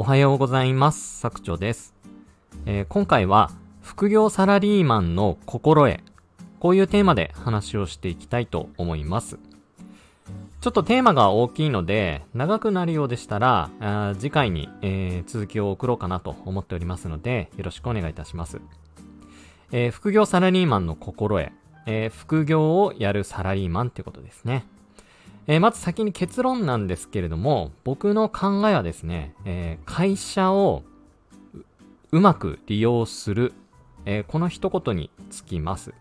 おはようございます。作長です。えー今回は、副業サラリーマンの心得。こういうテーマで話をしていきたいと思います。ちょっとテーマが大きいので、長くなるようでしたら、あ次回に、えー続きを送ろうかなと思っておりますので、よろしくお願いいたします。えー副業サラリーマンの心得。えー副業をやるサラリーマンってことですね。えーまず先に結論なんですけれども、僕の考えはですね、えー会社をうまく利用する、えーこの一言につきます。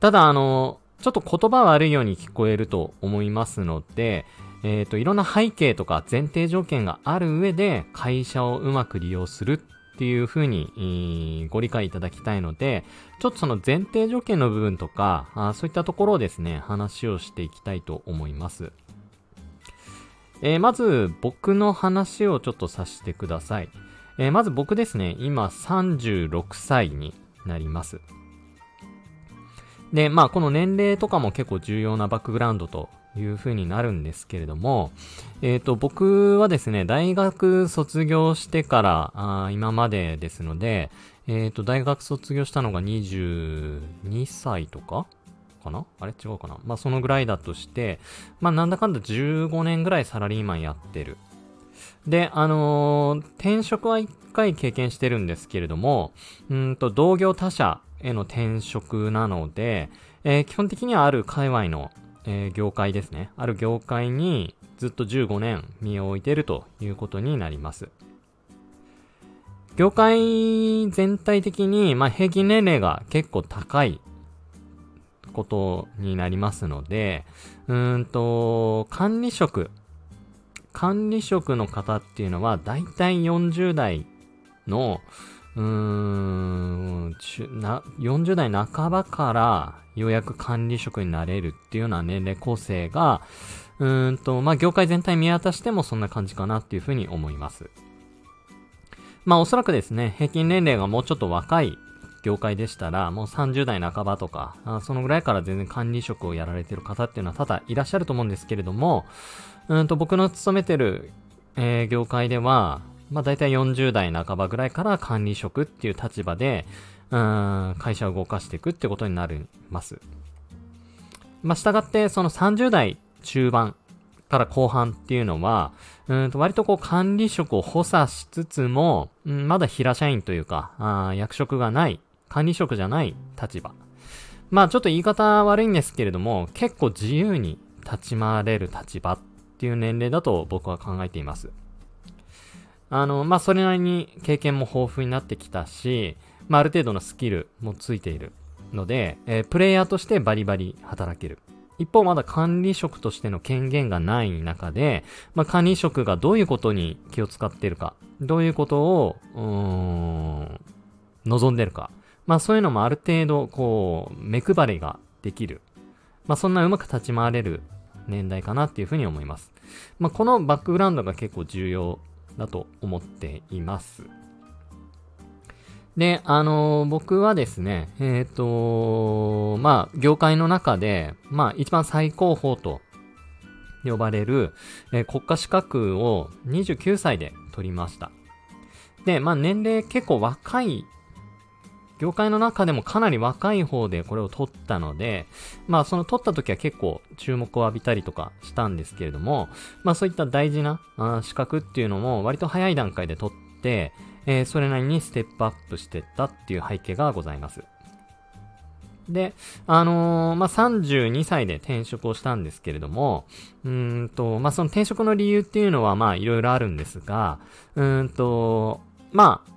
ただ、あの、ちょっと言葉悪いように聞こえると思いますので、えっ、と、いろんな背景とか前提条件がある上で、会社をうまく利用するっていう風に、ご理解いただきたいので、ちょっとその前提条件の部分とか、あそういったところをですね、話をしていきたいと思います。えーまず、僕の話をちょっとさせてください。えーまず僕ですね、今36歳になります。で、まあ、この年齢とかも結構重要なバックグラウンドという風になるんですけれども、えっ、と、僕はですね、大学卒業してから、あ今までですので、えっ、と、大学卒業したのが22歳とかかな？あれ？違うかな？まあ、そのぐらいだとして、まあ、なんだかんだ15年ぐらいサラリーマンやってる。で、あのー転職は一回経験してるんですけれども、うんと、同業他社への転職なので、えー基本的にはある界隈の、えー業界ですね。ある業界にずっと15年身を置いているということになります。業界全体的に、まあ、平均年齢が結構高いことになりますので、うんと、管理職、管理職の方っていうのは、だいたい40代の、うーん、40代半ばから、ようやく管理職になれるっていうような年齢構成が、うーんと、まあ、業界全体見渡してもそんな感じかなっていうふうに思います。まあ、おそらくですね、平均年齢がもうちょっと若い業界でしたら、もう30代半ばとか、あそのぐらいから全然管理職をやられてる方っていうのは多々いらっしゃると思うんですけれども、うんと、僕の勤めてる、えー業界では、まあ大体40代半ばぐらいから管理職っていう立場で、うん、会社を動かしていくってことになります。まあ従って、その30代中盤から後半っていうのは、うんと割とこう管理職を補佐しつつも、うんまだ平社員というか、あ役職がない、管理職じゃない立場。まあちょっと言い方悪いんですけれども、結構自由に立ち回れる立場っていう年齢だと僕は考えています。あの、まあそれなりに経験も豊富になってきたし、まあある程度のスキルもついているので、えープレイヤーとしてバリバリ働ける。一方まだ管理職としての権限がない中で、まあ管理職がどういうことに気を使っているか、どういうことを、うーん、望んでるか。まあそういうのもある程度、こう、目配りができる。まあそんなうまく立ち回れる年代かなっていうふうに思います。まあこのバックグラウンドが結構重要だと思っています。で、あのー僕はですね、えっ、とまあ、業界の中で、まあ、一番最高峰と呼ばれる、えー国家資格を29歳で取りました。で、まあ、年齢結構若い、業界の中でもかなり若い方でこれを取ったので、まあ、その取った時は結構注目を浴びたりとかしたんですけれども、まあ、そういった大事な資格っていうのも割と早い段階で取って、えーそれなりにステップアップしてったっていう背景がございます。で、あのーまあ、32歳で転職をしたんですけれども、うんと、まあ、その転職の理由っていうのは、まあ、いろいろあるんですが、うんと、まあ、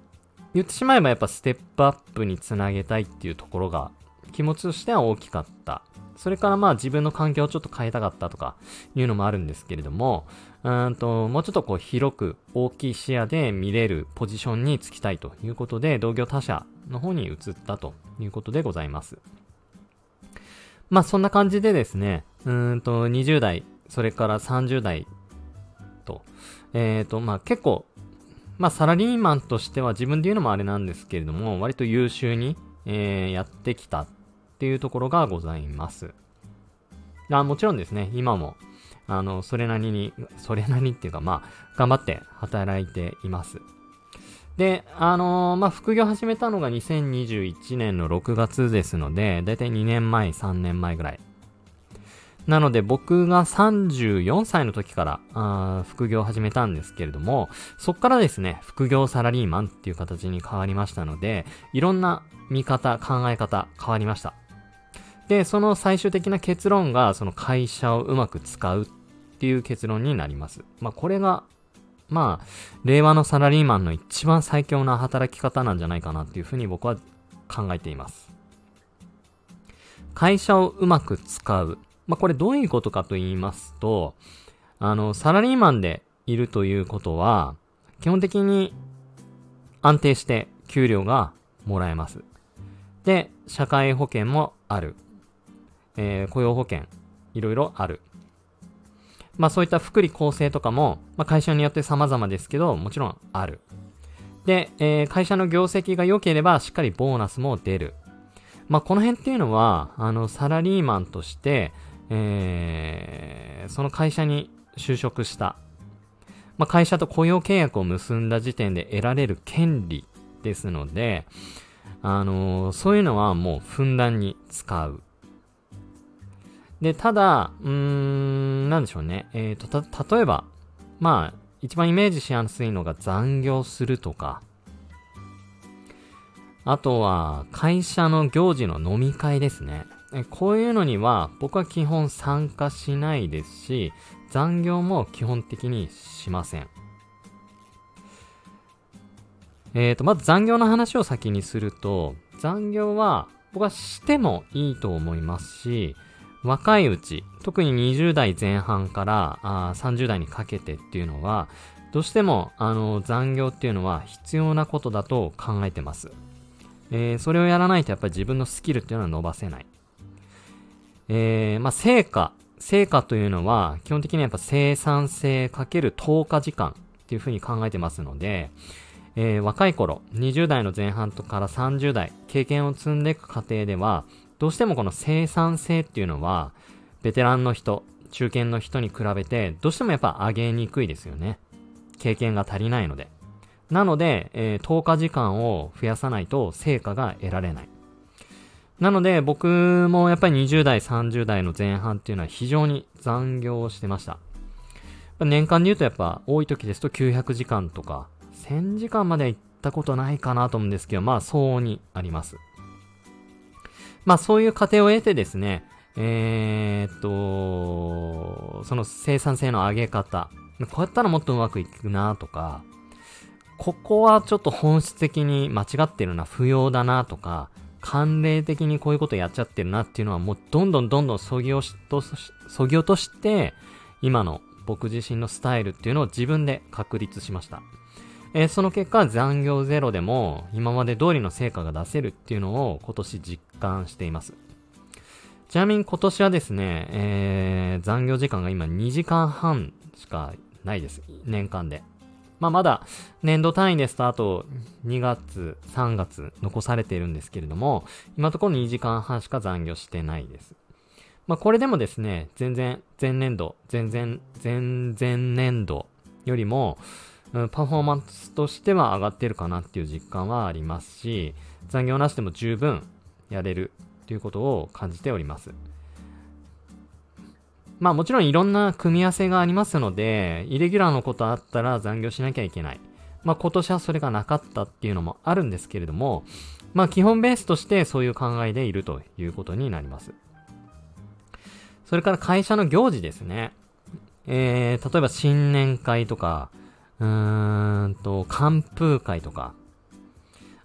言ってしまえばやっぱステップアップにつなげたいっていうところが、気持ちとしては大きかった。それからまあ自分の環境をちょっと変えたかったとかいうのもあるんですけれども、うんと、もうちょっとこう広く大きい視野で見れるポジションにつきたいということで、同業他社の方に移ったということでございます。まあそんな感じでですね、うんと20代、それから30代と、えっ、とまあ結構、まあサラリーマンとしては自分で言うのもあれなんですけれども、割と優秀に、えーやってきたっていうところがございます。あもちろんですね、今も、あの、それなりに、それなりっていうか、まあ、頑張って働いています。で、あのー、まあ、副業始めたのが2021年の6月ですので、だいたい2年前、3年前ぐらい。なので僕が34歳の時からあ副業を始めたんですけれども、そこからですね、副業サラリーマンっていう形に変わりましたので、いろんな見方、考え方変わりました。で、その最終的な結論が、その会社をうまく使うっていう結論になります。まあ、これが、まあ、令和のサラリーマンの一番最強な働き方なんじゃないかなっていうふうに僕は考えています。会社をうまく使う。まあ、これどういうことかと言いますと、あの、サラリーマンでいるということは、基本的に安定して給料がもらえます。で、社会保険もある。えー、雇用保険、いろいろある。まあそういった福利厚生とかも、まあ会社によって様々ですけど、もちろんある。で、えー、会社の業績が良ければしっかりボーナスも出る。まあこの辺っていうのは、あの、サラリーマンとして、えー、その会社に就職した、まあ、会社と雇用契約を結んだ時点で得られる権利ですので、あのー、そういうのはもうふんだんに使う。で、ただ、うーん、なんでしょうね。えっ、ー、と、た、例えば、まあ、一番イメージしやすいのが残業するとか、あとは、会社の行事の飲み会ですね。こういうのには僕は基本参加しないですし、残業も基本的にしません。えっ、ー、と、まず残業の話を先にすると、残業は僕はしてもいいと思いますし、若いうち、特に20代前半からあ30代にかけてっていうのは、どうしてもあの残業っていうのは必要なことだと考えてます。えー、それをやらないとやっぱり自分のスキルっていうのは伸ばせない。えー、まあ、成果。成果というのは、基本的にはやっぱ生産性かける10日時間っていうふうに考えてますので、えー、若い頃、20代の前半とから30代、経験を積んでいく過程では、どうしてもこの生産性っていうのは、ベテランの人、中堅の人に比べて、どうしてもやっぱ上げにくいですよね。経験が足りないので。なので、えー、10日時間を増やさないと成果が得られない。なので、僕もやっぱり20代、30代の前半っていうのは非常に残業をしてました。年間で言うとやっぱ多い時ですと900時間とか、1000時間まで行ったことないかなと思うんですけど、まあ相応にあります。まあそういう過程を得てですね、えー、っと、その生産性の上げ方、こうやったらもっとうまくいくなとか、ここはちょっと本質的に間違ってるな、不要だなとか、慣例的にこういうことやっちゃってるなっていうのはもうどんどんどんどんそぎ落としそぎ落として、今の僕自身のスタイルっていうのを自分で確立しました。えー、その結果、残業ゼロでも今まで通りの成果が出せるっていうのを今年実感しています。ちなみに今年はですね、えー、残業時間が今2時間半しかないです。年間で。まあ、まだ年度単位ですとあと2月、3月残されているんですけれども、今のところ2時間半しか残業してないです。まあ、これでもですね、全然、前年度、全然、前々年度よりも、うん、パフォーマンスとしては上がってるかなっていう実感はありますし、残業なしでも十分やれるということを感じております。まあもちろんいろんな組み合わせがありますので、イレギュラーのことあったら残業しなきゃいけない。まあ今年はそれがなかったっていうのもあるんですけれども、まあ基本ベースとしてそういう考えでいるということになります。それから会社の行事ですね。えー、例えば新年会とか、うーんと、寒風会とか、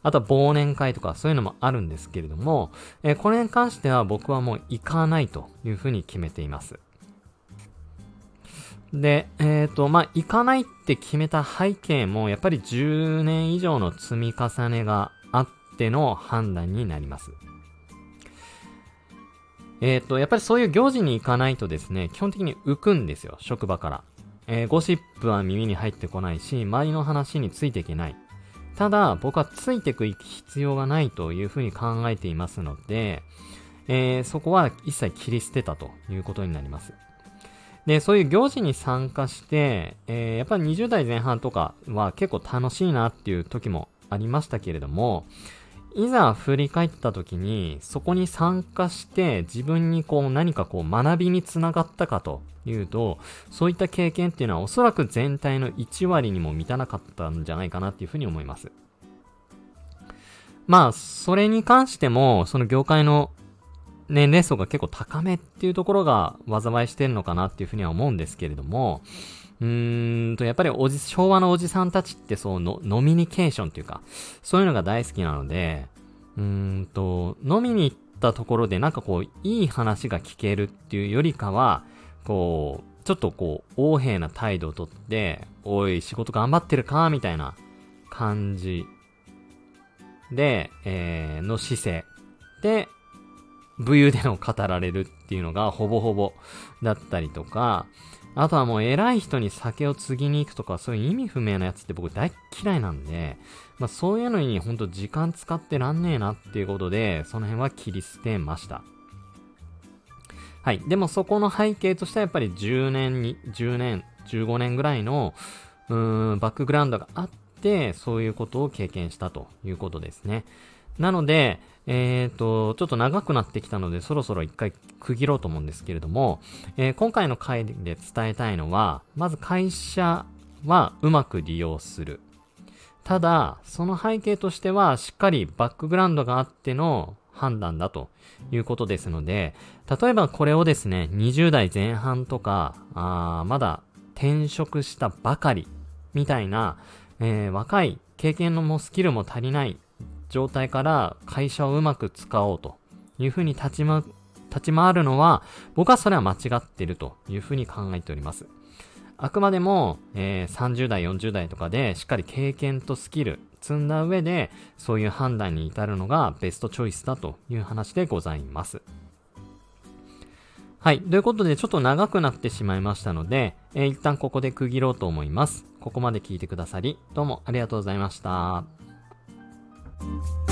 あとは忘年会とかそういうのもあるんですけれども、えー、これに関しては僕はもう行かないというふうに決めています。で、えっ、ー、と、まあ、行かないって決めた背景も、やっぱり10年以上の積み重ねがあっての判断になります。えっ、ー、と、やっぱりそういう行事に行かないとですね、基本的に浮くんですよ、職場から。えー、ゴシップは耳に入ってこないし、周りの話についていけない。ただ、僕はついていく必要がないというふうに考えていますので、えー、そこは一切切り捨てたということになります。で、そういう行事に参加して、えー、やっぱり20代前半とかは結構楽しいなっていう時もありましたけれども、いざ振り返った時に、そこに参加して自分にこう何かこう学びにつながったかというと、そういった経験っていうのはおそらく全体の1割にも満たなかったんじゃないかなっていうふうに思います。まあ、それに関しても、その業界の年齢層が結構高めっていうところが災いしてるのかなっていうふうには思うんですけれども、うーんと、やっぱりおじ、昭和のおじさんたちってそうの、ノミニケーションっていうか、そういうのが大好きなので、うーんと、飲みに行ったところでなんかこう、いい話が聞けるっていうよりかは、こう、ちょっとこう、横柄な態度をとって、おい、仕事頑張ってるかみたいな感じで、えー、の姿勢で、武勇伝を語られるっていうのがほぼほぼだったりとか、あとはもう偉い人に酒を継ぎに行くとか、そういう意味不明なやつって僕大嫌いなんで、まあそういうのにほんと時間使ってらんねえなっていうことで、その辺は切り捨てました。はい。でもそこの背景としてはやっぱり10年に、10年、15年ぐらいの、うーん、バックグラウンドがあって、そういうことを経験したということですね。なので、えっ、ー、と、ちょっと長くなってきたので、そろそろ一回区切ろうと思うんですけれども、えー、今回の回で伝えたいのは、まず会社はうまく利用する。ただ、その背景としては、しっかりバックグラウンドがあっての判断だということですので、例えばこれをですね、20代前半とか、あまだ転職したばかりみたいな、えー、若い経験のもスキルも足りない状態から会社をうまく使おうというふうに立ちま、立ち回るのは、僕はそれは間違っているというふうに考えております。あくまでも、えー、30代、40代とかでしっかり経験とスキル積んだ上で、そういう判断に至るのがベストチョイスだという話でございます。はい。ということで、ちょっと長くなってしまいましたので、えー、一旦ここで区切ろうと思います。ここまで聞いてくださり、どうもありがとうございました。you